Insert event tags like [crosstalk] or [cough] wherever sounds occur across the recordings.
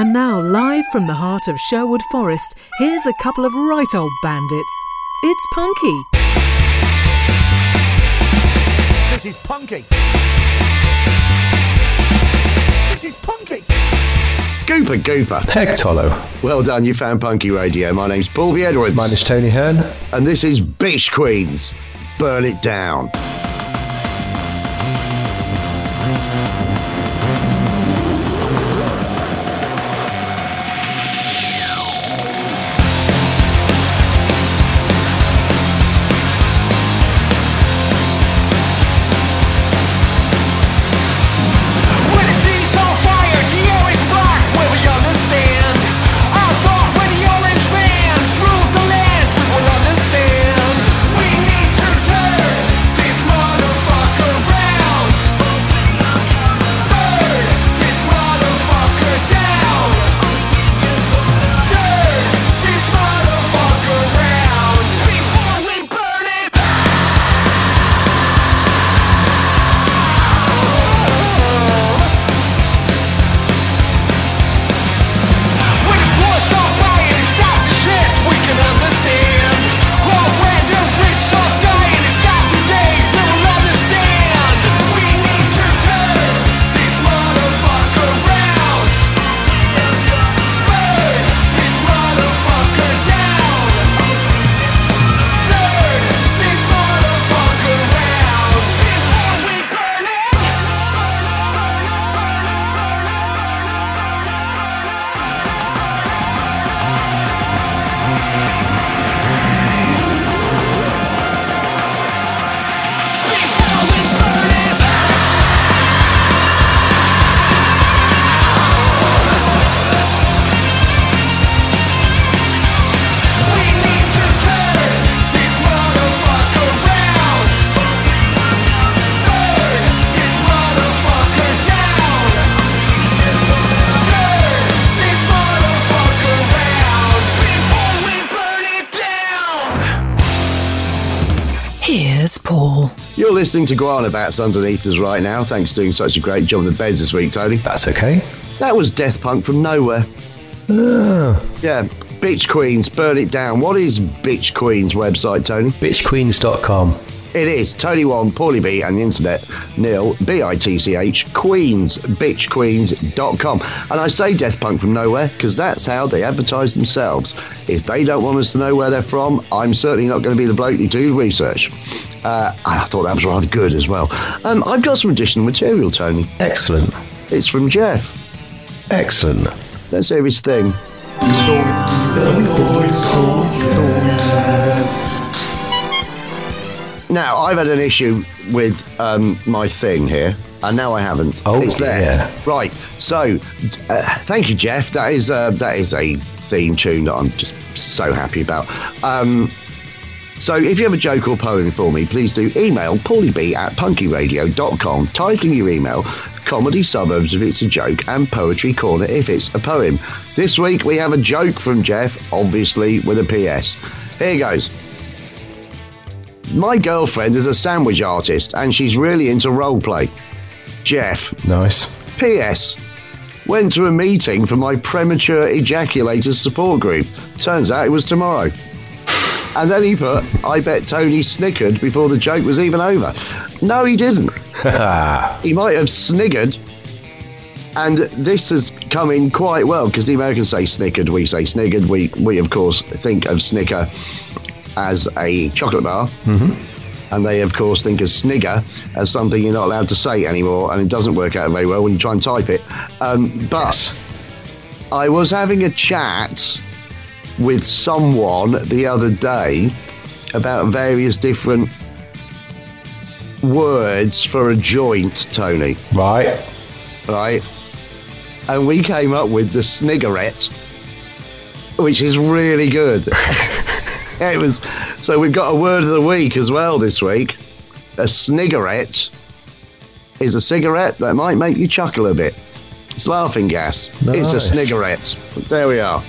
And now, live from the heart of Sherwood Forest, here's a couple of right old bandits. It's Punky. This is Punky. This is Punky. Gooper, Gooper. Heck Tolo. Well done, you found Punky Radio. My name's Paul B. Edwards. My name's Tony Hearn. and this is Bitch Queens. Burn it down. Listening to Guana Batz underneath us right now. Thanks for doing such a great job on the beds this week, Tony. That's okay. That was Death Punk from nowhere. Ah. Yeah, Bitch Queens, burn it down. What is Bitch Queens website, Tony? Bitchqueens.com. It is Tony One, Paulie B, and the internet, nil, B I T C H, Queens, bitchqueens.com. And I say Death Punk from nowhere because that's how they advertise themselves. If they don't want us to know where they're from, I'm certainly not going to be the bloke who do research. Uh, I thought that was rather good as well. Um, I've got some additional material, Tony. Excellent. It's from Jeff. Excellent. Let's hear his thing. Now, I've had an issue with um, my thing here, and now I haven't. Oh, it's there. yeah. Right. So, uh, thank you, Jeff. That is uh, that is a theme tune that I'm just so happy about. Um, so, if you have a joke or poem for me, please do email paulieb at punkyradio.com, titling your email Comedy Suburbs if it's a joke, and Poetry Corner if it's a poem. This week we have a joke from Jeff, obviously with a PS. Here goes. My girlfriend is a sandwich artist and she's really into role play. Jeff. Nice. P.S. Went to a meeting for my premature ejaculators support group. Turns out it was tomorrow. And then he put, I bet Tony snickered before the joke was even over. No, he didn't. [laughs] he might have sniggered. And this has come in quite well because the Americans say snickered, we say sniggered. We, we of course, think of snicker as a chocolate bar. And they, of course, think of snigger as something you're not allowed to say anymore. And it doesn't work out very well when you try and type it. Um, but Yes. I was having a chat with someone the other day about various different words for a joint, Tony, Right. right? And we came up with the sniggerette, which is really good. [laughs] it was so we've got a word of the week as well this week. A sniggerette is a cigarette that might make you chuckle a bit. It's laughing gas. It's a Nice. sniggerette. There we are.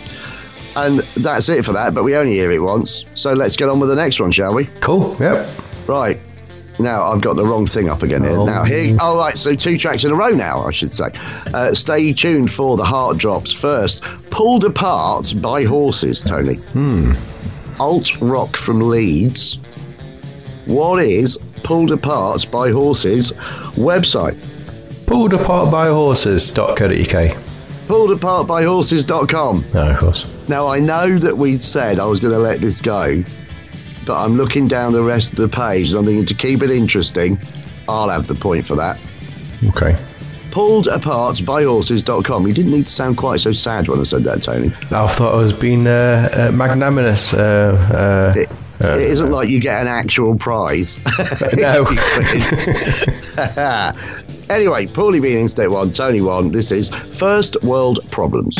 And that's it for that, but we only hear it once. So let's get on with the next one, shall we? Cool. Yep. Right. Now I've got the wrong thing up again here. Oh. Now here, oh right, so two tracks in a row now, I should say. Uh, stay tuned for the heart drops first. Pulled apart by horses, Tony. Hmm. Alt rock from Leeds. What is pulled apart by horses? Website. Pulled apart by horses.co.uk. Pulled apart by horses.com. No, of course. Now I know that we said I was going to let this go, but I'm looking down the rest of the page and I'm thinking to keep it interesting, I'll have the point for that. Okay. Pulled apart by horses.com. You didn't need to sound quite so sad when I said that, Tony. I thought I was being uh, uh, magnanimous. Uh, It, uh, it isn't like you get an actual prize. [laughs] no. [laughs] [laughs] anyway, poorly being in state one, Tony one. This is First World Problems.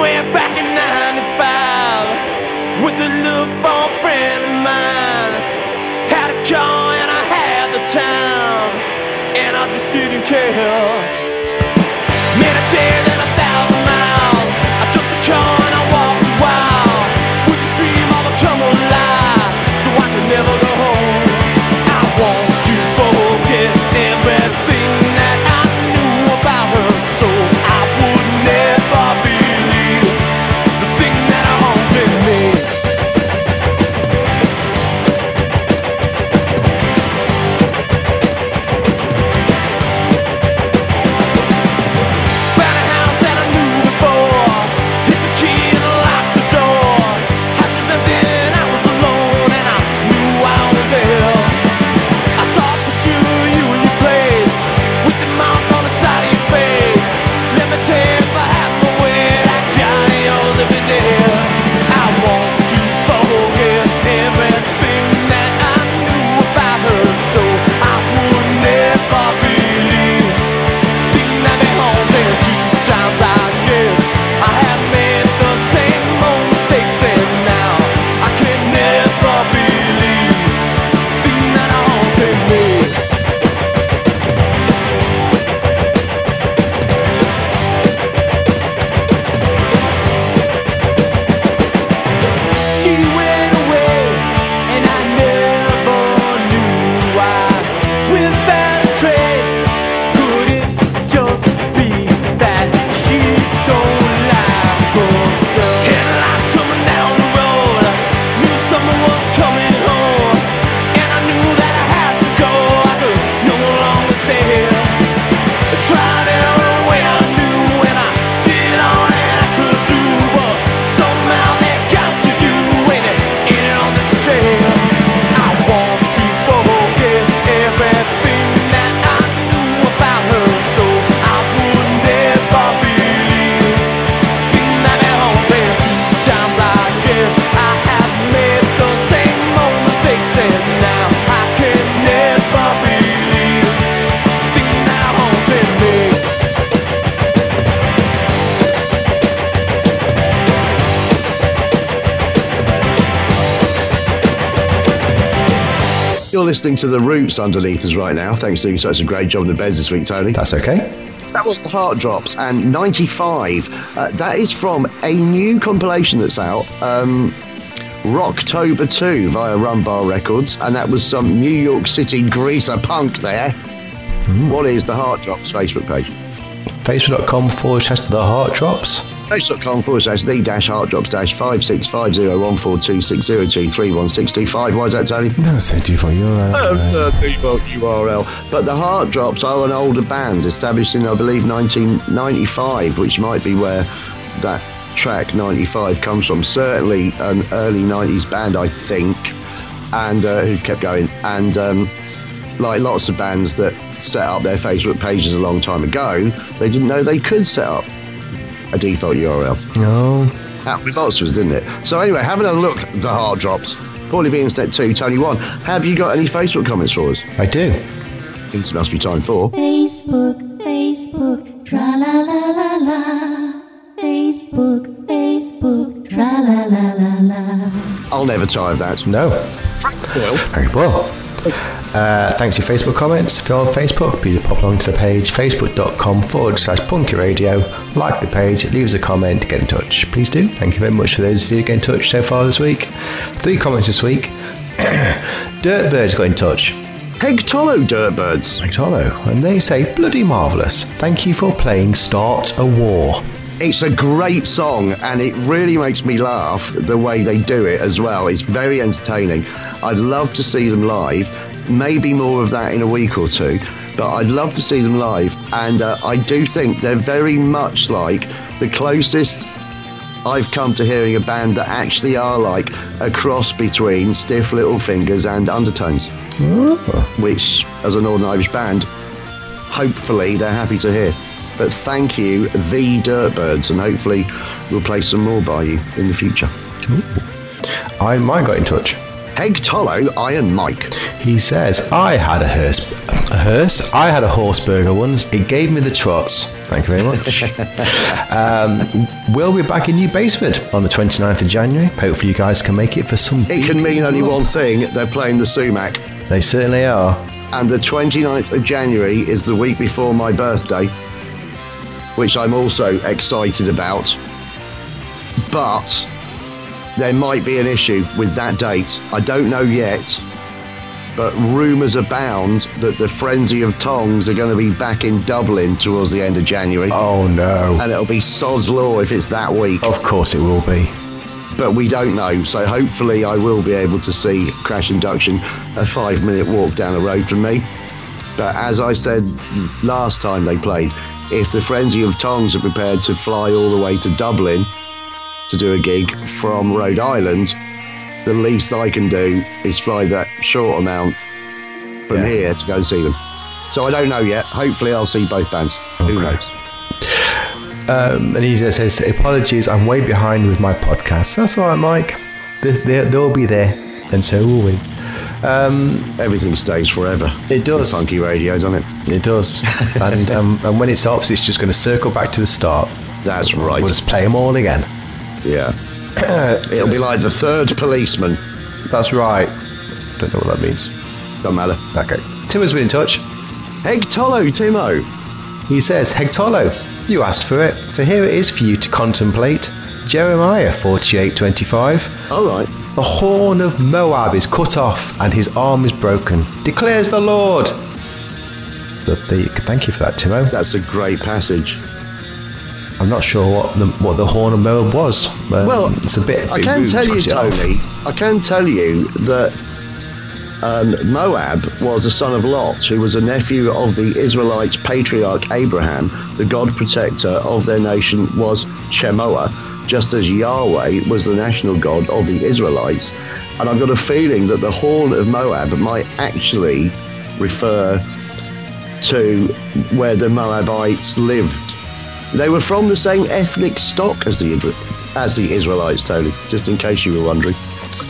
Somewhere back in 95 With a for a friend of mine. Had a car and I had the time And I just didn't care listening to The Roots underneath us right now. Thanks for doing such a great job in the beds this week, Tony. That's okay. That was the Heart Drops and 95. Uh, that is from a new compilation that's out, um, Rocktober 2 via Rumbar Records, and that was some New York City greaser punk there. What is the Heart Drops Facebook page? Facebook.com forward slash the heart drops. Facebook.com forward slash the dash heart drops dash 56501426023165. Why is that, Tony? No, so default URL. Uh, default URL. But the Heart Drops are an older band established in, I believe, 1995, which might be where that track 95 comes from. Certainly an early 90s band, I think, and uh, who've kept going. And um, like lots of bands that set up their Facebook pages a long time ago, they didn't know they could set up a default URL. No. Happened with lots of us, didn't it? So anyway, have another look. The Heart Drops. Paulie B instead two, Tony one. Have you got any Facebook comments for us? I do. It must be time for. Facebook, Facebook, tra la la la la. Facebook, Facebook, tra la la la la. I'll never tire of that. No. Well, Very well. Uh, thanks for your Facebook comments. If you're on Facebook, please pop along to the page facebook.com forward slash punky radio. Like the page, leave us a comment, get in touch. Please do. Thank you very much for those who did get in touch so far this week. Three comments this week. [coughs] Dirtbirds got in touch. Peg Tollo Dirtbirds. Like Tolo, and they say, bloody marvellous. Thank you for playing Start a War. It's a great song and it really makes me laugh the way they do it as well. It's very entertaining. I'd love to see them live. Maybe more of that in a week or two, but I'd love to see them live. And uh, I do think they're very much like the closest I've come to hearing a band that actually are like a cross between Stiff Little Fingers and Undertones, which, as a Northern Irish band, hopefully they're happy to hear. But thank you, the Dirtbirds, and hopefully we'll play some more by you in the future. I might got in touch. Peg Tollo, Iron Mike. He says, I had a hearse. A hearse? I had a horse burger once. It gave me the trots. Thank you very much. [laughs] um, we'll be back in New Basford on the 29th of January. Hopefully, you guys can make it for some. It can mean only one thing they're playing the Sumac. They certainly are. And the 29th of January is the week before my birthday, which I'm also excited about. But there might be an issue with that date. I don't know yet, but rumours abound that the Frenzy of Tongs are going to be back in Dublin towards the end of January. Oh no. And it'll be sod's law if it's that week. Of course, it will be. but we don't know. So hopefully, I will be able to see Crash Induction a five minute walk down the road from me. But as I said last time they played, if the Frenzy of Tongs are prepared to fly all the way to Dublin to do a gig from Rhode Island, the least I can do is fly that short amount from Yeah. here to go see them. So I don't know yet. Hopefully, I'll see both bands. Who Okay. knows? Um, and he just says, Apologies, I'm way behind with my podcast. That's all right, Mike. They, they'll be there, and so will we. Everything stays forever. It does. Punky radio, doesn't it? It does. [laughs] and, um, and when it stops, it's just going to circle back to the start. That's right. We'll just play them all again. Yeah. [clears throat] It'll be like the third policeman. That's right. Don't know what that means. Don't matter. Okay. Tim has been in touch. Heg Tolo, Timo. He says, Hegtolo, you asked for it, so here it is for you to contemplate. Jeremiah 48:25. All right. The horn of Moab is cut off and his arm is broken, declares the Lord. The, thank you for that, Timo. That's a great passage. I'm not sure what the what the horn of Moab was. Um, Well, it's a bit. I can tell to you, off. Tony, I can tell you that um, Moab was a son of Lot, who was a nephew of the Israelite patriarch Abraham. The God protector of their nation was Chemosh, just as Yahweh was the national God of the Israelites. And I've got a feeling that the horn of Moab might actually refer to where the Moabites lived. They were from the same ethnic stock as the as the Israelites, Tony. Just in case you were wondering.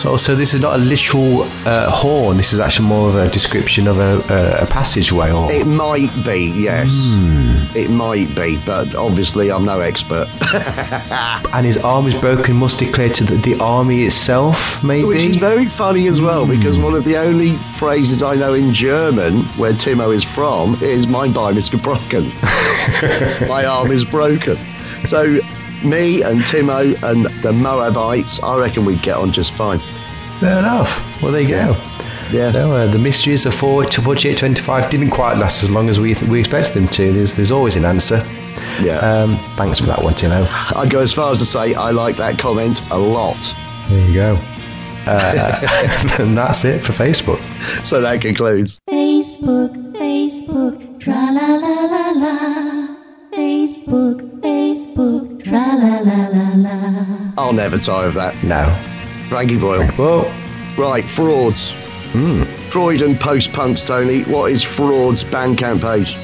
So, so this is not a literal uh, horn. This is actually more of a description of a, a, a passageway. Or It might be, yes. Hmm. It might be, but obviously I'm no expert. [laughs] and his arm is broken. Must declare to the, the army itself, maybe. Which is very funny as well, hmm. because one of the only phrases I know in German, where Timo is from, is "Mein Bein ist gebrochen." [laughs] [laughs] My arm is broken. So, me and Timo and the Moabites, I reckon we'd get on just fine. Fair enough. Well, there you go. Yeah. So uh, the mysteries of 4 to 4825 didn't quite last as long as we we expected them to. There's there's always an answer. Yeah. Um, thanks for that one, Timo. I'd go as far as to say I like that comment a lot. There you go. Uh, and [laughs] that's it for Facebook. So that concludes. Facebook, Facebook, tra la la la la. I'll never tire of that. No. Frankie Boyle. Well, Right, frauds. Croydon post punks, Tony. What is fraud's Bandcamp page?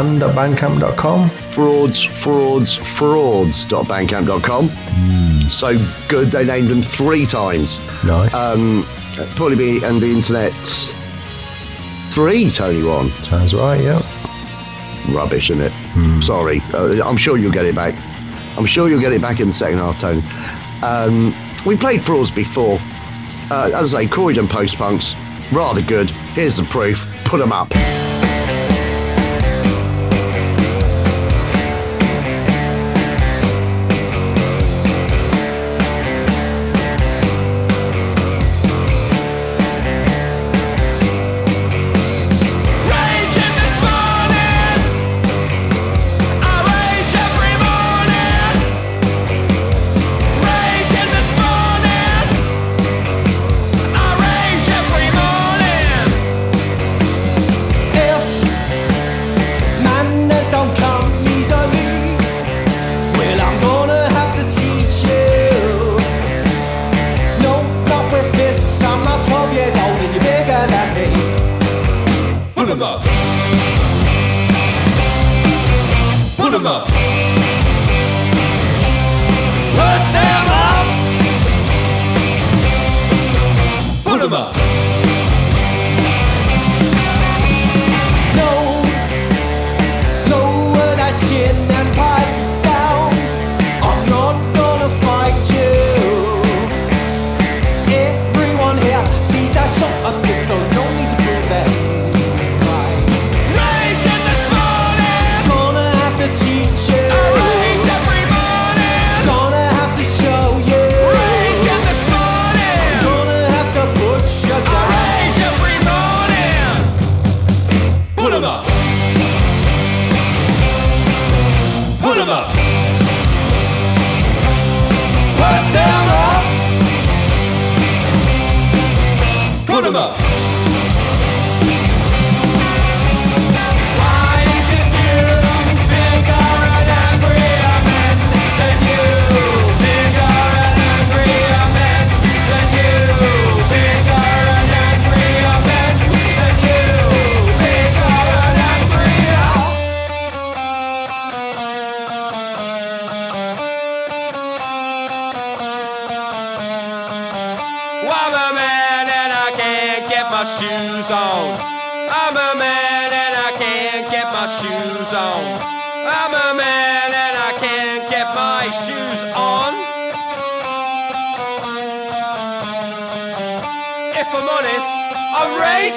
fraudsband.bandcamp.com. Frauds, frauds, frauds.bandcamp.com. So good, they named them three times. Nice. Um, probably be and the internet three, Tony one. Sounds right, yeah. Rubbish, isn't it? Sorry. Uh, I'm sure you'll get it back. I'm sure you'll get it back in the second half, Tony. Um, we played frauds before. Uh, as I say, Croydon post punks, rather good. Here's the proof. Put them up.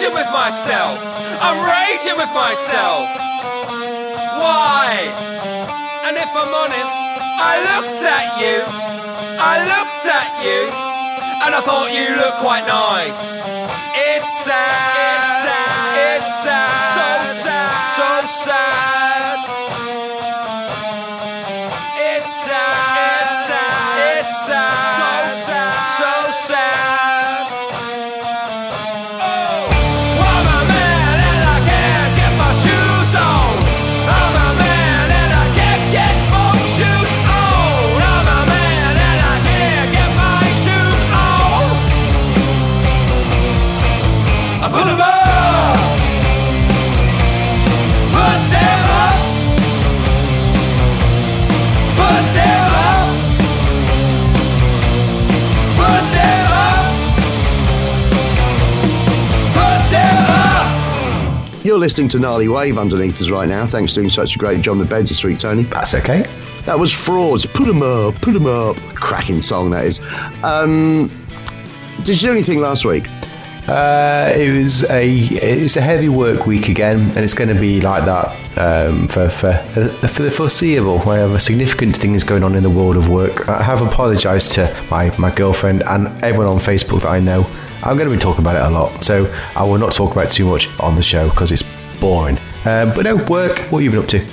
Raging with myself. I'm raging with myself. Why? And if I'm honest, I looked at you. I looked at you. And I thought you looked quite nice. It's sad. It's sad. It's sad. So sad. So sad. Listening to Gnarly Wave underneath us right now. Thanks for doing such a great job on the beds this week, Tony. That's okay. That was Frauds. Put 'em up, put 'em up. Cracking song, that is. Um, did you do anything last week? Uh, it was a it was a heavy work week again, and it's going to be like that um, for for uh, for the foreseeable. I have significant things going on in the world of work. I have apologised to my my girlfriend and everyone on Facebook that I know. I'm going to be talking about it a lot, so I will not talk about it too much on the show because it's boring. Um, but no, work. What have you been up to?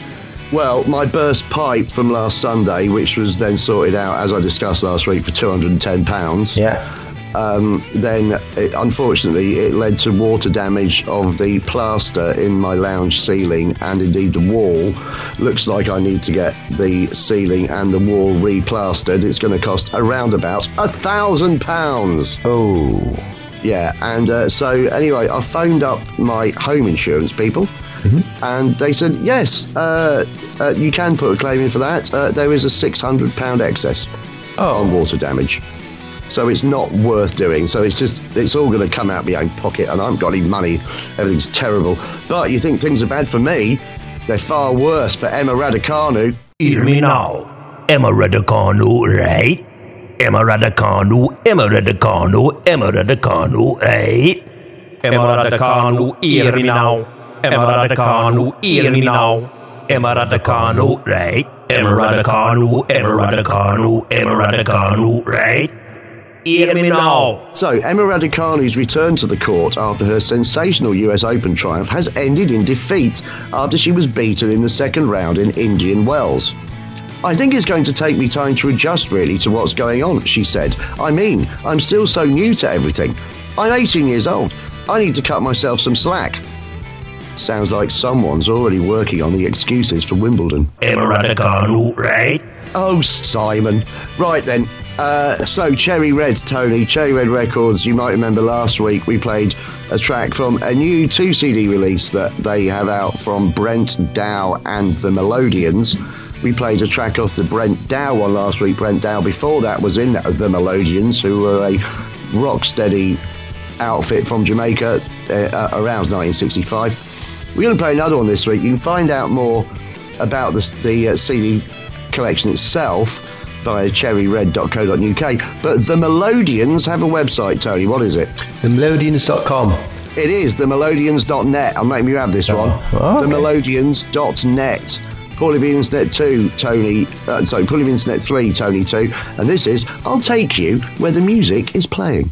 Well, my burst pipe from last Sunday, which was then sorted out, as I discussed last week, for £210. Yeah. um, then it, unfortunately it led to water damage of the plaster in my lounge ceiling and indeed the wall. Looks like I need to get the ceiling and the wall replastered. It's going to cost around about a thousand pounds. Oh. Yeah, and uh, so anyway, I phoned up my home insurance people. And they said, yes, uh, uh, you can put a claim in for that. Uh, there is a £600 excess on water damage. So it's not worth doing. So it's just, it's all going to come out of my own pocket, and I haven't got any money. Everything's terrible. But you think things are bad for me? They're far worse for Emma Raducanu. Hear me now. Emma Raducanu, right? Emma Raducanu, Emma Raducanu, Emma Raducanu, right? Emma Raducanu, hear me now. Emma Raducanu, hear me now. Emma Raducanu, right? Emma Raducanu, Emma Raducanu, Emma Raducanu, right? Hear me now. So, Emma Raducanu's return to the court after her sensational US Open triumph has ended in defeat after she was beaten in the second round in Indian Wells. I think it's going to take me time to adjust really to what's going on, she said. I mean, I'm still so new to everything. I'm 18 years old. I need to cut myself some slack. Sounds like someone's already working on the excuses for Wimbledon. Raducanu, right? Oh, Simon. Right then. Uh, so, Cherry Red, Tony, Cherry Red Records. You might remember last week we played a track from a new two CD release that they have out from Brent Dowe and the Melodians. We played a track off the Brent Dowe one last week. Brent Dowe before that was in the Melodians, who were a rock steady outfit from Jamaica uh, uh, around 1965. We're going to play another one this week. You can find out more about the, the uh, CD collection itself via cherryred.co.uk. But the Melodians have a website, Tony. What is it? Themelodians.com. It is themelodians.net. I'm making you have this one. oh, okay. Themelodians.net. Paulie B Internet 2, Tony. Uh, sorry, Paulie B Internet 3, Tony 2. And this is I'll Take You Where the Music is Playing.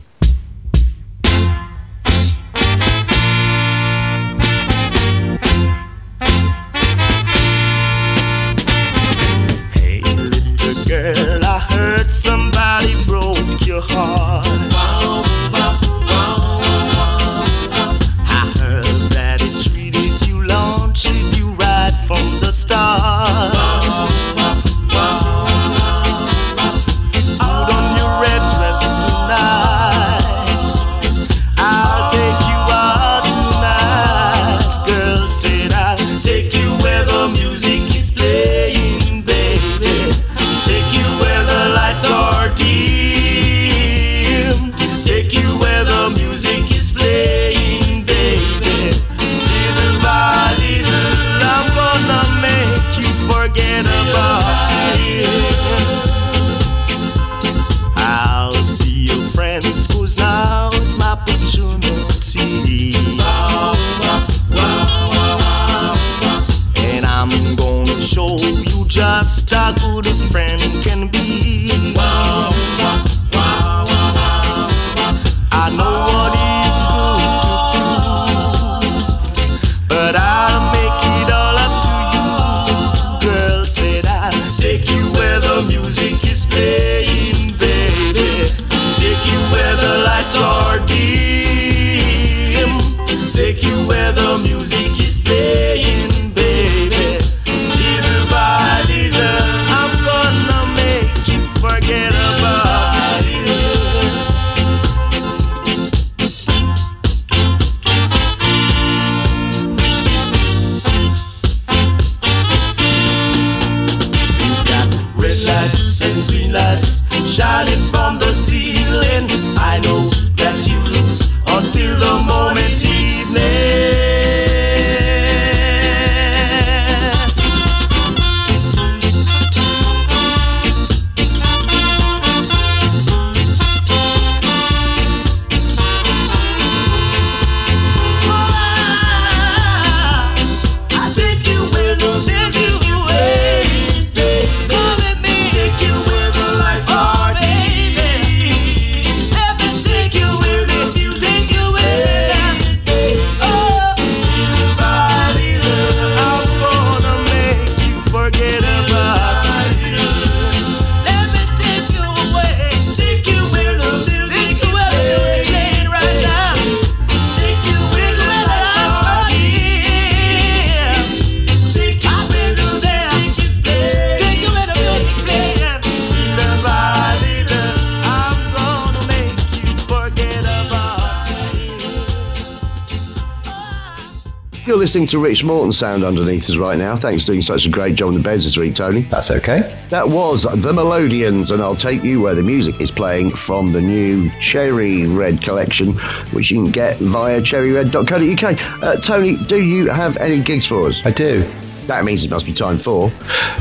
Listening to Rich Morton sound underneath us right now. Thanks for doing such a great job in the beds this week, Tony. That's okay. That was The Melodians, and I'll take you where the music is playing from the new Cherry Red collection, which you can get via cherryred.co.uk. Uh, Tony, do you have any gigs for us? I do. That means it must be time for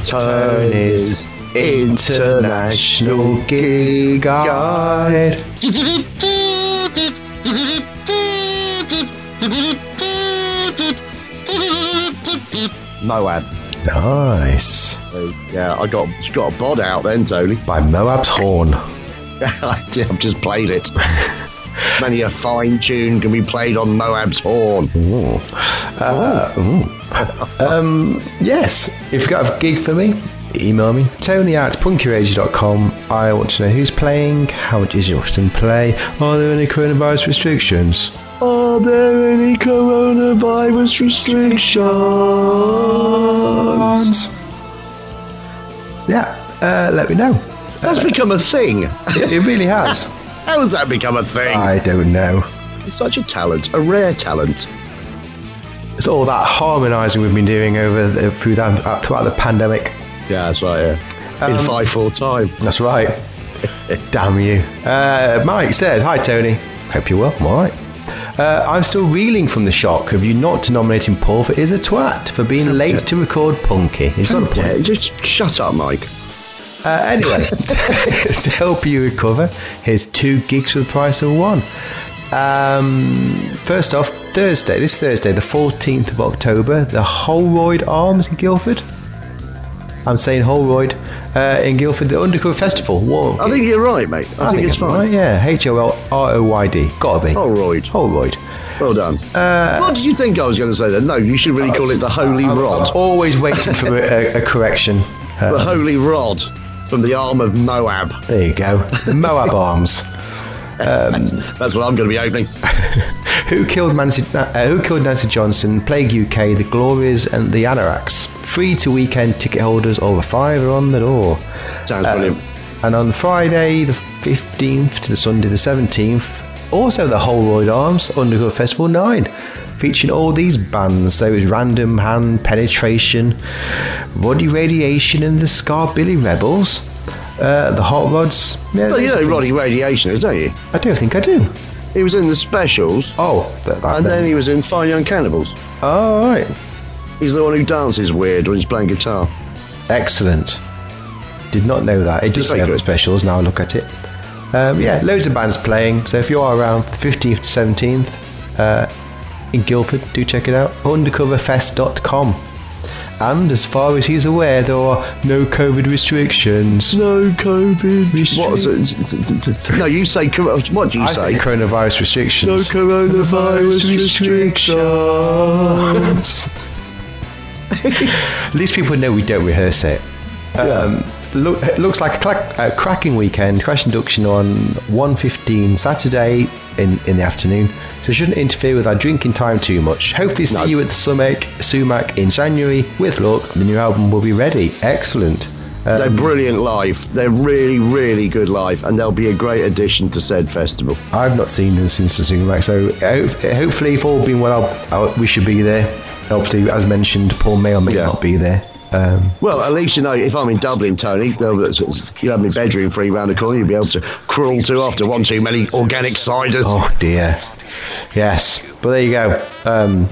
Tony's International Gig Guide. [laughs] [laughs] Moab. Nice. Yeah, I got got a bod out then, Tony. By Moab's Horn. [laughs] I've just played it. Many a fine tune can be played on Moab's horn. Um, yes, if you've got a gig for me, email me. Tony at punkyradio.com. I want to know who's playing, how much is Justin play, are there any coronavirus restrictions? Are there any coronavirus restrictions? Yeah, uh, let me know. That's become a thing. It, it really has. [laughs] How has that become a thing? I don't know. It's such a talent, a rare talent. It's all that harmonising we've been doing over the, through that uh, throughout the pandemic. Yeah, that's right. Yeah. In five four time. That's right. [laughs] Damn you. Uh, Mike says, Hi Tony. Hope you're well. I'm alright. Uh, I'm still reeling from the shock of you not nominating Paul for Is a Twat for being late to record Punky. He's got a point. Just shut up, Mike. Uh, anyway, [laughs] [laughs] to help you recover, here's two gigs for the price of one. Um, first off, Thursday, this Thursday, the 14th of October, the Holroyd Arms in Guildford. I'm saying Holroyd uh, in Guildford, the Undercover Festival. Whoa. I think you're right, mate. I, think, it's I'm fine. right, yeah, H O L R O Y D. Gotta be. Holroyd. Holroyd. Well done. what did you think I was going to say then? No, you should really call it the Holy I'm, Rod. I'm always waiting for a, a correction. Uh, the Holy Rod from the arm of Moab. there you go. Moab Arms. [laughs] That's what I'm going to be opening. [laughs] Who killed Nancy? Uh, who killed Nancy Johnson? Plague UK, the Glories, and the Anoraks. Free to weekend ticket holders over five are on the door. Sounds Uh, brilliant. And on Friday, the 15th to the Sunday, the 17th, also the Holroyd Arms Underground Festival 9, featuring all these bands. There was Random Hand, Penetration, Roddy Radiation, and the Skabilly Rebels. Uh, the Hot Rods. Yeah, Well, you know Roddy Radiation is, don't you? I don't think I do. He was in the specials, Oh, that, that and then he was in Fine Young Cannibals. Oh, all right. He's the one who dances weird when he's playing guitar. Excellent. Did not know that. It does It's say on the specials. Now I look at it. Um, yeah, loads of bands playing. So if you are around 15th to 17th uh, in Guildford, do check it out. Undercoverfest.com. And as far as he's aware, there are no COVID restrictions. No COVID restrictions. No, you say. What do you I say? say coronavirus restrictions. no coronavirus [laughs] restrictions. [laughs] At least people know we don't rehearse it. Um, look, looks like a, clack, a cracking weekend. Crash induction on 1.15 Saturday in, in the afternoon. So it shouldn't interfere with our drinking time too much. Hopefully see No. you at the Sumac, Sumac in January. With luck, the new album will be ready. Excellent. They're brilliant live. They're really, really good live, and they'll be a great addition to said festival. I've not seen them since the Sumac, so uh, hopefully, if all been well, I'll, I'll, we should be there. Obviously, as mentioned, Paul may or may Yeah. not be there. Um, Well, at least you know if I'm in Dublin, Tony, you have my bedroom free round the corner. You'll be able to crawl to after one too many organic ciders. Oh dear. Yes. But there you go. Um,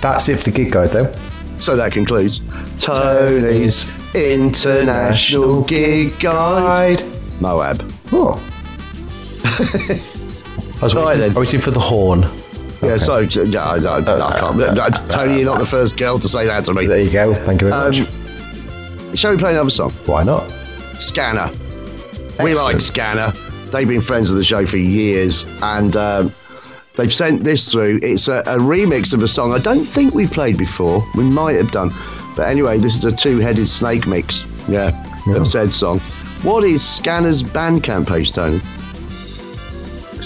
that's it for the gig guide, though. So that concludes Tony's International Gig Guide. Moab. Oh. [laughs] I was Right then. I was waiting for the horn. Yeah, so yeah, I, I, I can't. Tony, you're not the first girl to say that to me. There you go. Thank you very much. Um, shall we play another song? Why not? Scanner. We like Scanner. They've been friends of the show for years, and um, they've sent this through. It's a, a remix of a song I don't think we've played before. We might have done, but anyway, this is a two-headed snake mix. Yeah, of said song. What is Scanner's Bandcamp page, Tony?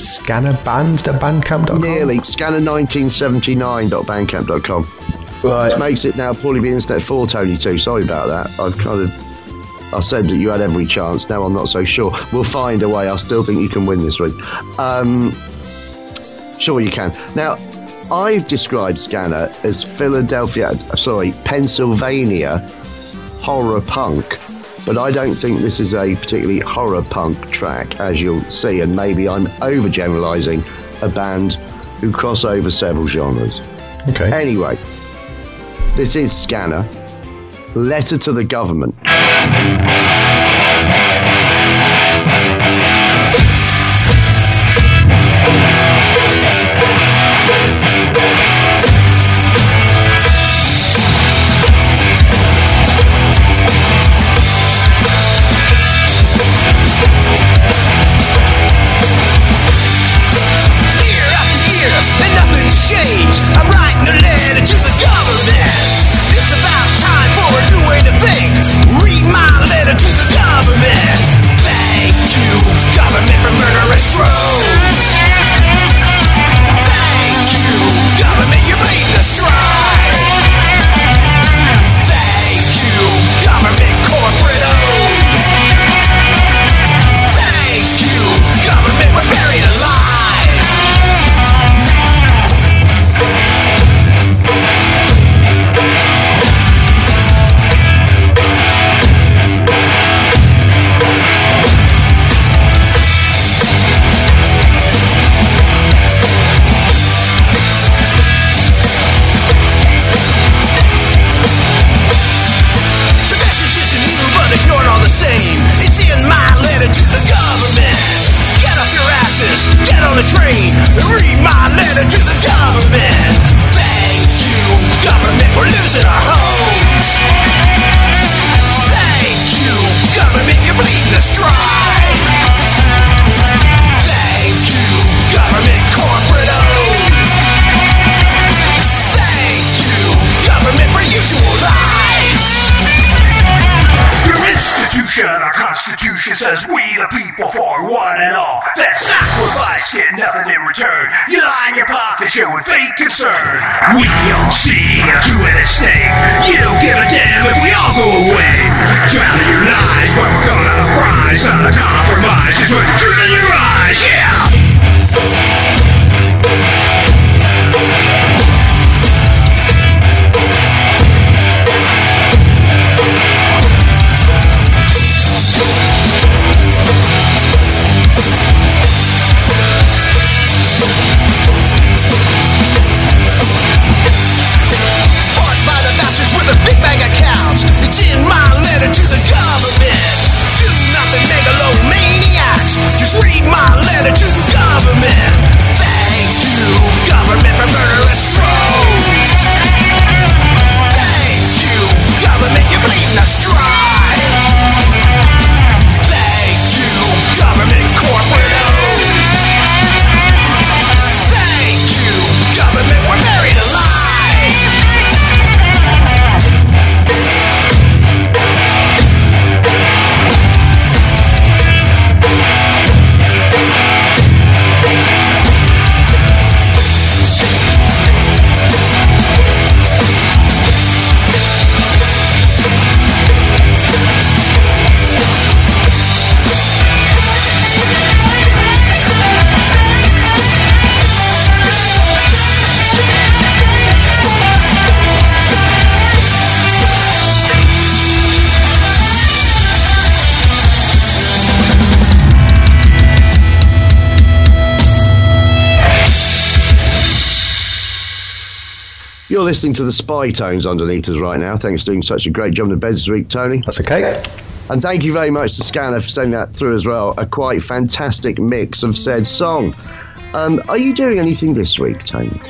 Scannerband.bandcamp.com? Nearly. Scanner1979.bandcamp.com. Right. Which makes it now Paulie B Internet for Tony too. Sorry about that. I've kind of I said that you had every chance. Now I'm not so sure. We'll find a way. I still think you can win this week. Um, sure you can. Now, I've described Scanner as Philadelphia, sorry, Pennsylvania horror punk, but I don't think this is a particularly horror punk track, as you'll see, and maybe I'm overgeneralizing a band who cross over several genres. Okay. Anyway, this is Scanner. Letter to the government. Changed. I'm writing a letter to the government. It's about time for a new way to think. Read my letter to the government. Thank you, government, for murderous drones. The train, uprise. Not a compromise, put the truth in your eyes, yeah. Listening to the spy tones underneath us right now. Thanks for doing such a great job in the beds this week, Tony. That's okay. And thank you very much to Scanner for sending that through as well. A quite fantastic mix of said song. Um, are you doing anything this week, Tony?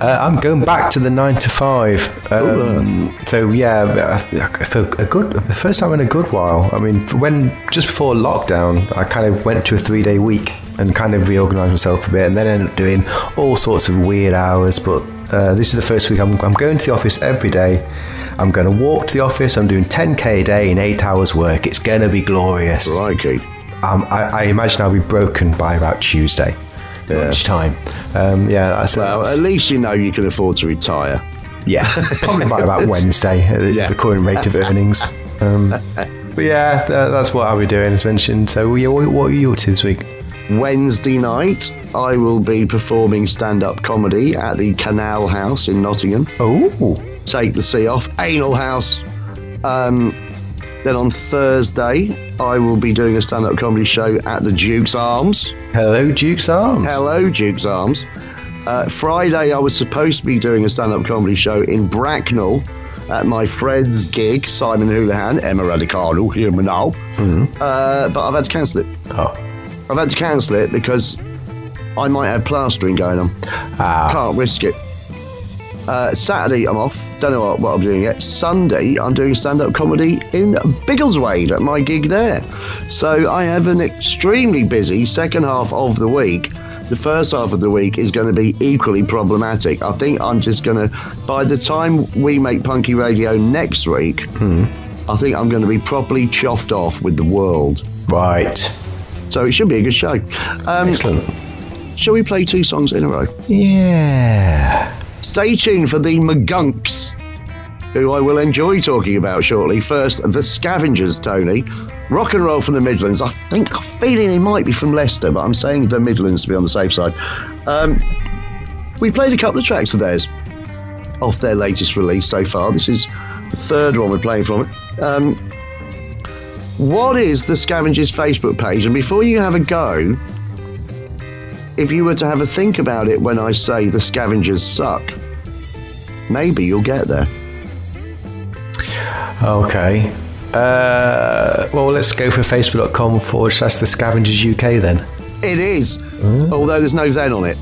Uh, I'm going back to the nine to five. Um, so yeah, for a good the first time in a good while. I mean, when just before lockdown, I kind of went to a three day week and kind of reorganised myself a bit, and then ended up doing all sorts of weird hours. But uh, this is the first week I'm, I'm going to the office every day. I'm going to walk to the office. I'm doing 10k a day in eight hours work. It's going to be glorious. Crikey. Um, I, I imagine I'll be broken by about Tuesday lunchtime. Um, yeah, that's Well, at least you know you can afford to retire. Yeah, probably by about [laughs] Wednesday at the, Yeah. the current rate of [laughs] earnings. Um, but yeah, that's what I'll be doing, as mentioned. So, what, what are you up to this week? Wednesday night, I will be performing stand up comedy at the Canal House in Nottingham. Oh. Take the sea off. Anal House. Um, then on Thursday, I will be doing a stand up comedy show at the Duke's Arms. Hello, Duke's Arms. Hello, Duke's Arms. Uh, Friday, I was supposed to be doing a stand up comedy show in Bracknell at my friend's gig, Simon Houlihan, Emma Radicano, here now. Uh, but I've had to cancel it. Oh. I've had to cancel it because I might have plastering going on. Ah. Can't risk it. Uh, Saturday, I'm off. Don't know what, what I'm doing yet. Sunday, I'm doing stand up comedy in Biggleswade at my gig there. So I have an extremely busy second half of the week. The first half of the week is going to be equally problematic. I think I'm just going to, by the time we make Punky Radio next week, I think I'm going to be properly chuffed off with the world. Right. So it should be a good show. Um, Excellent. Shall we play two songs in a row? Yeah. Stay tuned for the McGunks, who I will enjoy talking about shortly. First, the Scavengers, Tony. Rock and roll from the Midlands. I think, I'm feeling he might be from Leicester, but I'm saying the Midlands to be on the safe side. Um, we played a couple of tracks of theirs off their latest release so far. This is the third one we're playing from it. Um, what is the Scavengers Facebook page? And before you have a go, if you were to have a think about it when I say the scavengers suck, maybe you'll get there. Okay. Uh, well, let's go for facebook.com forward slash the scavengers UK then. It is, although there's no then on it.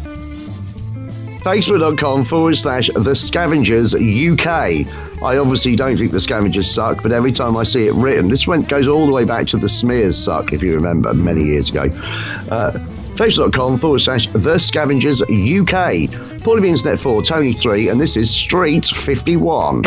Facebook.com forward slash the scavengers UK. I obviously don't think the scavengers suck, but every time I see it written, this went goes all the way back to the smears suck, if you remember, many years ago. Uh, Facebook.com forward slash the scavengers UK. Paulie Internet 4, Tony 3, and this is Street 51.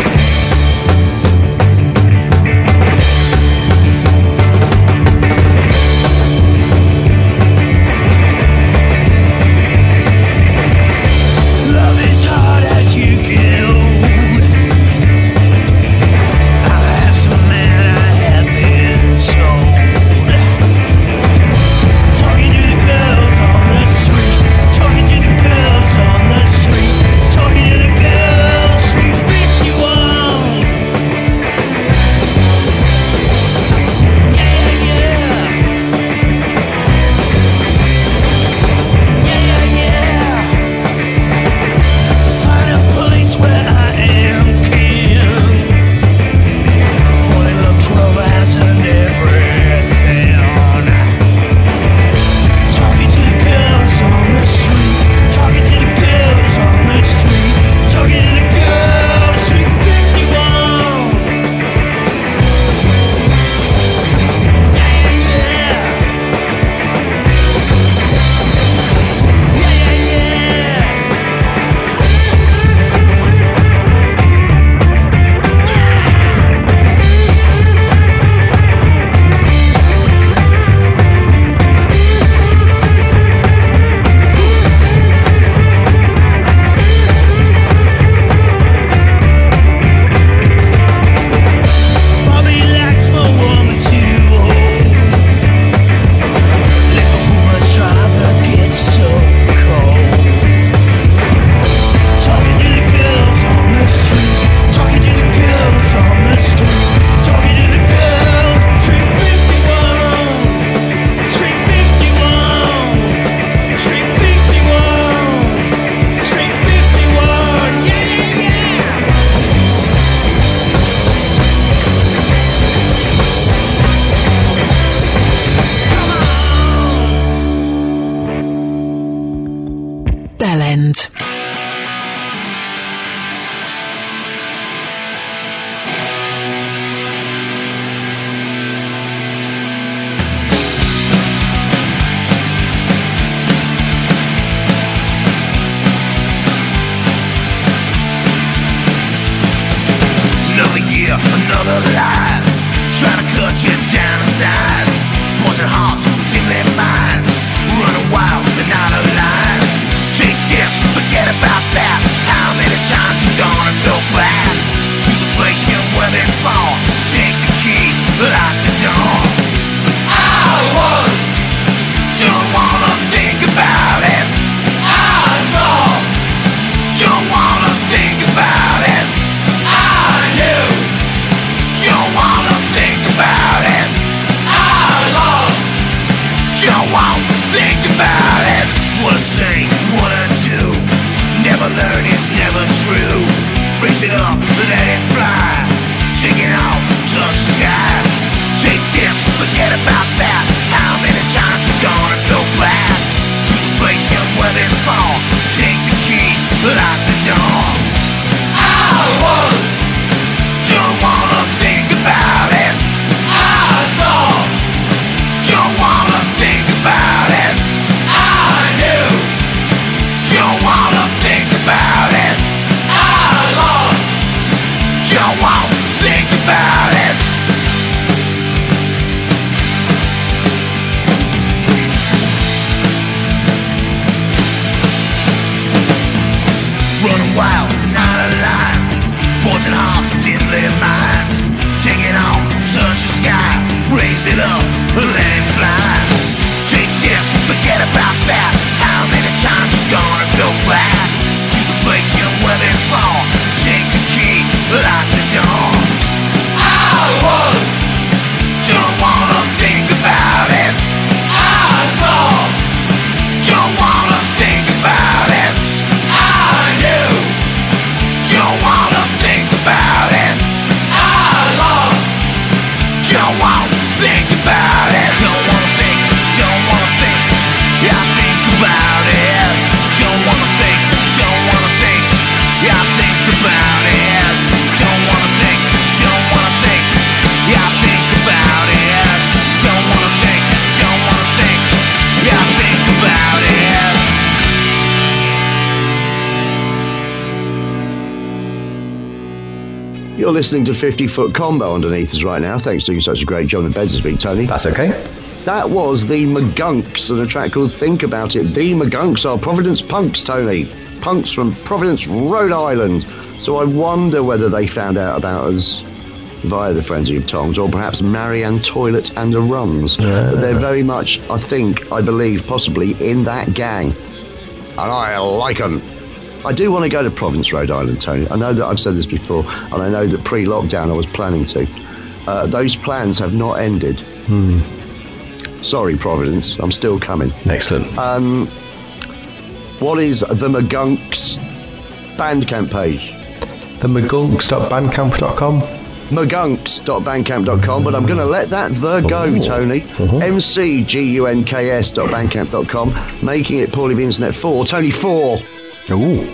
Listening to 50 Foot Combo underneath us right now. Thanks for doing such a great job The beds this week, Tony. That's okay. That was the McGunks and a track called Think About It. The McGunks are Providence punks, Tony. Punks from Providence, Rhode Island. So I wonder whether they found out about us via the Frenzy of Tongs or perhaps Marianne Toilet and the Runs. But they're very much, I think, I believe, possibly in that gang. And I like 'em. I do want to go to Providence, Rhode Island, Tony. I know that I've said this before, and I know that pre lockdown I was planning to. Uh, those plans have not ended. Hmm. Sorry, Providence. I'm still coming. Excellent. Um, what is the McGunks Bandcamp page? the magunks.bandcamp.com. Magunks.bandcamp.com, but I'm going to let that the go, oh. Tony. Uh-huh. MCGUNKS.bandcamp.com, making it poorly the internet for Tony 4. Ooh.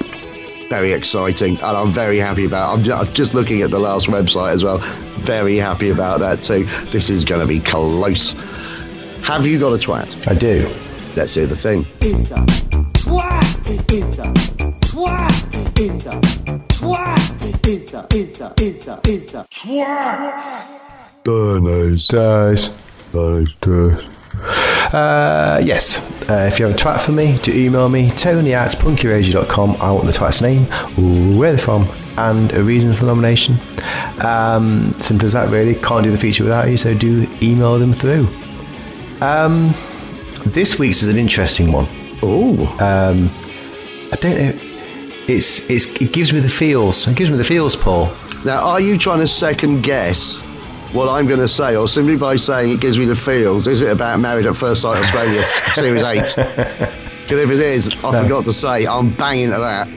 Very exciting, and I'm very happy about. I'm ju- I'm just looking at the last website as well. Very happy about that too. This is going to be close. Have you got a twat? I do. Let's hear the thing. is a twat is a twat is a twat is Uh, yes. Uh, if you have a twat for me, do email me, tony at punkyradio.com. I want the twat's name, where they're from, and a reason for the nomination. Um, simple as that, really. Can't do the feature without you, so do email them through. Um, this week's is an interesting one. Oh, Um, I don't know. It's, it's it gives me the feels. It gives me the feels, Paul. now are you trying to second guess what I'm going to say, or simply by saying it gives me the feels? Is it about Married at First Sight Australia [laughs] Series Eight? Because if it is, I forgot to say I'm banging to that.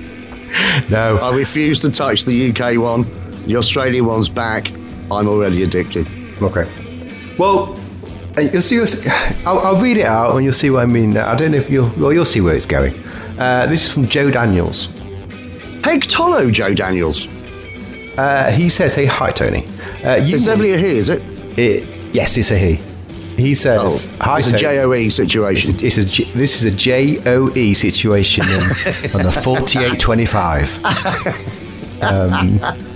No. I refuse to touch the UK one. The Australian one's back. I'm already addicted. Okay. Well, uh, you'll see. You'll see I'll, I'll read it out, and you'll see what I mean. I don't know if you'll. Well, you'll see where it's going. Uh, this is from Joe Daniels. Peg Tolo, Joe Daniels. Uh, he says, "Hey, hi, Tony. Uh, you It's definitely a he, is it? it, yes, it's a he. He Oh, says, "Hi, it's a. JOE situation. It's a J- this is a a J O E situation in, on the forty-eight twenty-five. [laughs]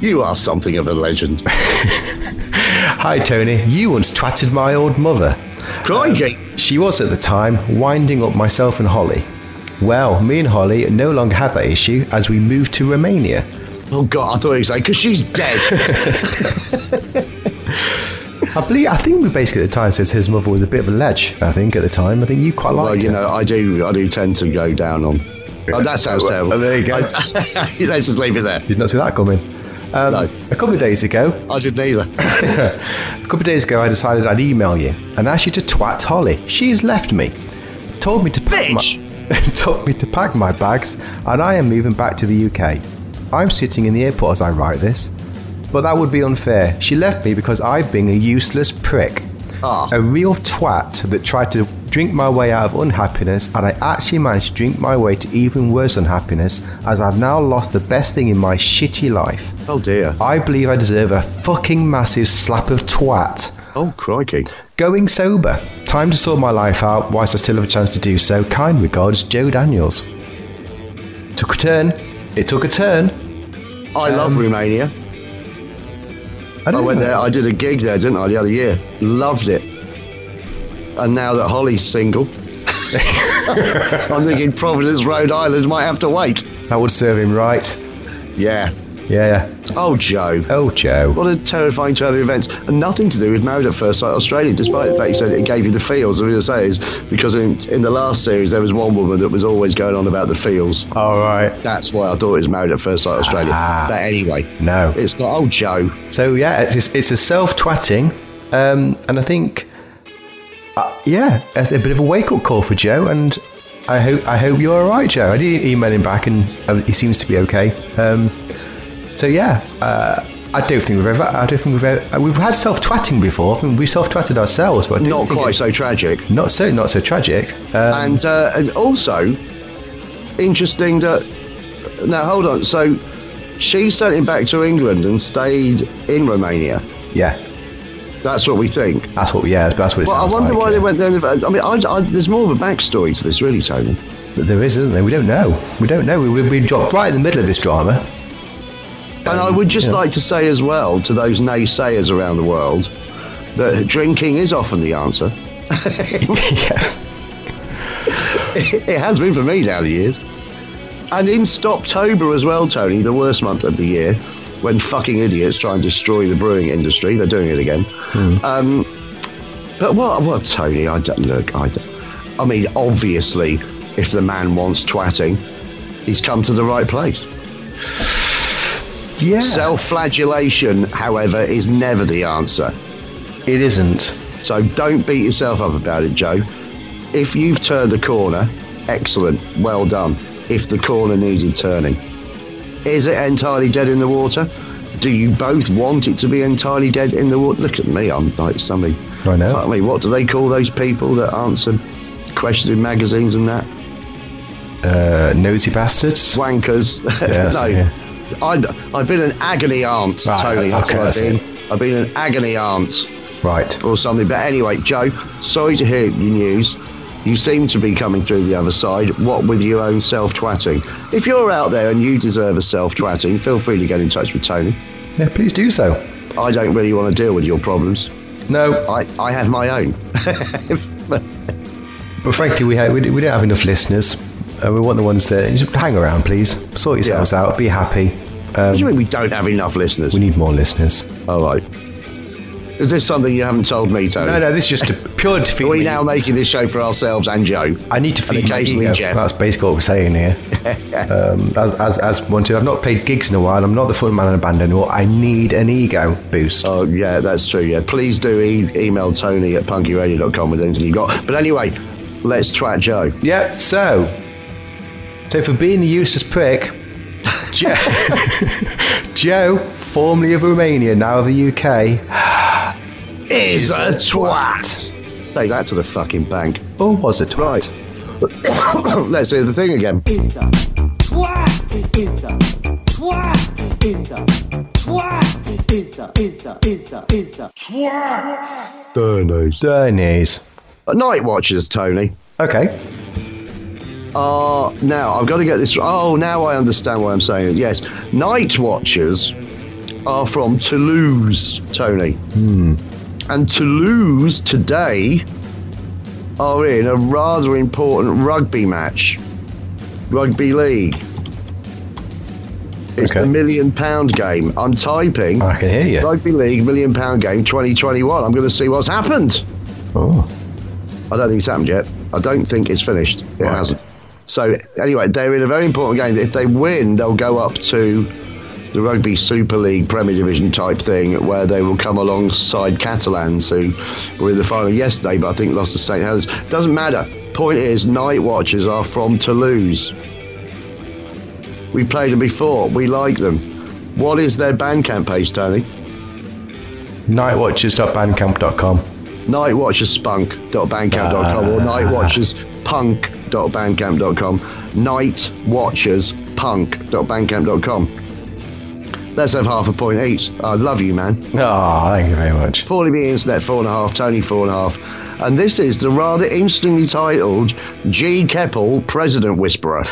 You are something of a legend. [laughs] Hi, Tony. You once twatted my old mother. Crikey. She was at the time winding up myself and Holly. Well, me and Holly no longer have that issue as we moved to Romania. Oh, God, I thought you was like, because she's dead. [laughs] I believe, I think we basically at the time says his mother was a bit of a ledge. I think at the time, I think you quite like. well, you know, I do I do tend to go down on. Oh, that sounds Well, terrible. there you go. I- [laughs] let's just leave it there. Did not see that coming. Um, No. A couple of days ago, I didn't either. [laughs] a couple of days ago, I decided I'd email you and ask you to twat Holly. She's left me. Told me to pack Bitch! my, told me to pack my bags, and I am moving back to the UK. I'm sitting in the airport as I write this, but that would be unfair. She left me because I've been a useless prick, Ah. a real twat that tried to drink my way out of unhappiness, and I actually managed to drink my way to even worse unhappiness, as I've now lost the best thing in my shitty life. Oh dear. I believe I deserve a fucking massive slap of twat. Oh crikey. Going sober. Time to sort my life out whilst I still have a chance to do so. Kind regards, Joe Daniels. Took a turn. It took a turn. I love um, Romania. I, I went know. there. I did a gig there, didn't I, the other year? Loved it. And now that Holly's single, [laughs] [laughs] I'm thinking Providence, Rhode Island might have to wait. That would serve him right. Yeah. Yeah, yeah. Oh, Joe. Oh, Joe. What a terrifying turn of events. And nothing to do with Married at First Sight Australia, despite the fact you said it gave you the feels. The reason I say is because in, in the last series, there was one woman that was always going on about the feels. All right. That's why I thought it was Married at First Sight Australia. Ah. But anyway, No. it's not. Oh, Joe. So yeah, it's it's a self twatting, um, and I think, uh, yeah, it's a bit of a wake up call for Joe, and I hope I hope you're all right, Joe. I did email him back, and uh, he seems to be okay. Um, so yeah, uh, I don't think we've ever I don't think we've ever, we've had self twatting before. I mean, we self twatted ourselves, but think quite it- so tragic. not so not so tragic. Um, and uh, and also interesting that now hold on so she sent him back to england and stayed in romania yeah, that's what we think that's what yeah that's what it well i wonder like. why yeah. they went there i mean I, I, there's more of a backstory to this really tony But there is, isn't there? We don't know. We don't know. We, we've been dropped right in the middle of this drama. And i would just yeah. like to say as well to those naysayers around the world that drinking is often the answer [laughs] yes. it has been for me down the years. And in Stoptober as well, Tony, the worst month of the year, when fucking idiots try and destroy the brewing industry. They're doing it again. Um, but what, what, Tony? I don't look. I, don't, I mean, obviously, if the man wants twatting, he's come to the right place. Yeah. Self-flagellation, however, is never the answer. it isn't. So don't beat yourself up about it, Joe. If you've turned a corner, excellent, well done. If the corner needed turning, is it entirely dead in the water? Do you both want it to be entirely dead in the water? Look at me, I'm like somebody. I know. Fuck me, what do they call those people that answer questions in magazines and that? Uh, nosy bastards. Wankers. [laughs] Yes, no, yeah. I've, I've been an agony aunt, Right, Tony. Okay, I've been. I've been an agony aunt. Right. or something. But anyway, Joe, sorry to hear your news. You seem to be coming through the other side. What with your own self twatting? If you're out there and you deserve a self twatting, feel free to get in touch with Tony. Yeah, please do so. I don't really want to deal with your problems. No, I, I have my own. [laughs] but frankly, we ha- we, we don't have enough listeners. Uh, we want the ones that just hang around, please. Sort yourselves Yeah. out. Be happy. what do you mean we don't have enough listeners? We need more listeners. All right. Is this something you haven't told me, Tony? No, no, this is just a pure defeat. [laughs] Are we me. now making this show for ourselves and Joe? I need to and feed my occasionally ego. Jeff. That's basically what we're saying here. [laughs] um, as, as, as wanted, I've not played gigs in a while. I'm not the front man in a band anymore. I need an ego boost. Oh, yeah, that's true. Yeah, please do e- email Tony at punkyradio.com with anything you've got. But anyway, let's twat Joe. Yeah, so. So for being a useless prick, Joe, [laughs] Joe, formerly of Romania, now of the UK, Is a twat. Take that to the fucking bank. or was it right? [coughs] Let's hear the thing again. is a twat is a twat is a twat is a is a is a is a Denny's. Night Watchers, Tony. Okay. Uh, now, I've got to get this. Oh, now I understand why I'm saying it. Yes. Night Watchers are from Toulouse, Tony. And Toulouse today are in a rather important rugby match. Rugby league. It's Okay. the million pound game. I'm typing I can hear you. rugby league million pound game 2021. I'm going to see what's happened. Oh. I don't think it's happened yet. I don't think it's finished. It Right. hasn't. So anyway, they're in a very important game. If they win, they'll go up to the Rugby Super League Premier Division type thing, where they will come alongside Catalans, who were in the final yesterday, but I think lost to St Helens. Doesn't matter. Point is, Night Watchers are from Toulouse. We played them before. We like them. What is their Bandcamp page, Tony? Nightwatchers.bandcamp.com. nightwatcherspunk.bandcamp.com or ah. nightwatcherspunk.bandcamp.com. Nightwatcherspunk.bandcamp.com. Let's have half a point each. I love you, man. Oh, thank you very much. Paulie B Internet four and a half, Tony four and a half. And this is the rather interestingly titled G. Keppel, President Whisperer.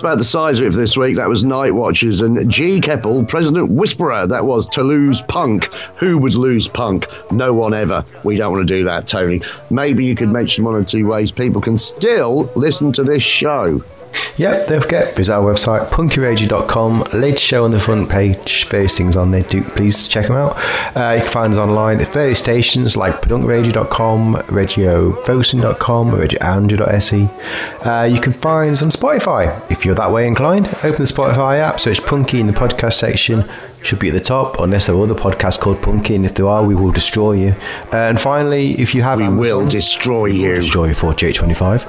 About the size of it for this week. That was Night Watchers and G. Keppel, President Whisperer. That was to lose Punk. Who would lose Punk? No one ever. We don't want to do that, Tony. Maybe you could mention one or two ways people can still listen to this show. Yep, don't forget, visit our website, punkyradio.com. Latest show on the front page, various things on there. Do please check them out. Uh, you can find us online at various stations like pedunkradio.com, radiovosen.com, radioandrew.se. Uh, you can find us on Spotify if you're that way inclined. Open the Spotify app, search Punky in the podcast section. Should be at the top, unless there are other podcasts called Punky, and if there are, we will destroy you. Uh, and finally, if you have We Amazon, will destroy you. destroy you for GH25.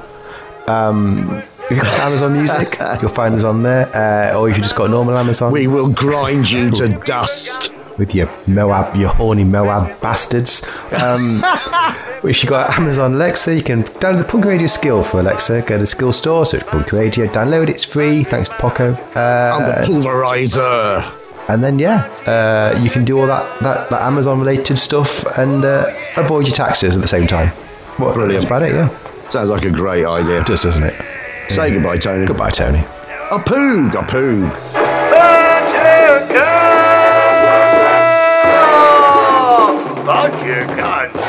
Um, if you've got Amazon Music, you'll find us on there. Uh, or if you just got normal Amazon We will grind you to dust. with your Moab, your horny Moab bastards. Um, [laughs] if you've got Amazon Alexa, you can download the Punk Radio skill for Alexa. Go to the skill store, search Punk Radio, download it. It's free. Thanks to Poco. Uh, the pulverizer. and then yeah, uh, you can do all that that, that Amazon related stuff and uh, avoid your taxes at the same time. What, Brilliant. That's about it. Yeah, Sounds like a great idea. just doesn't it? Say goodbye, Tony. Goodbye, Tony. A poog, a poog. Bunch of guns! Bunch of guns!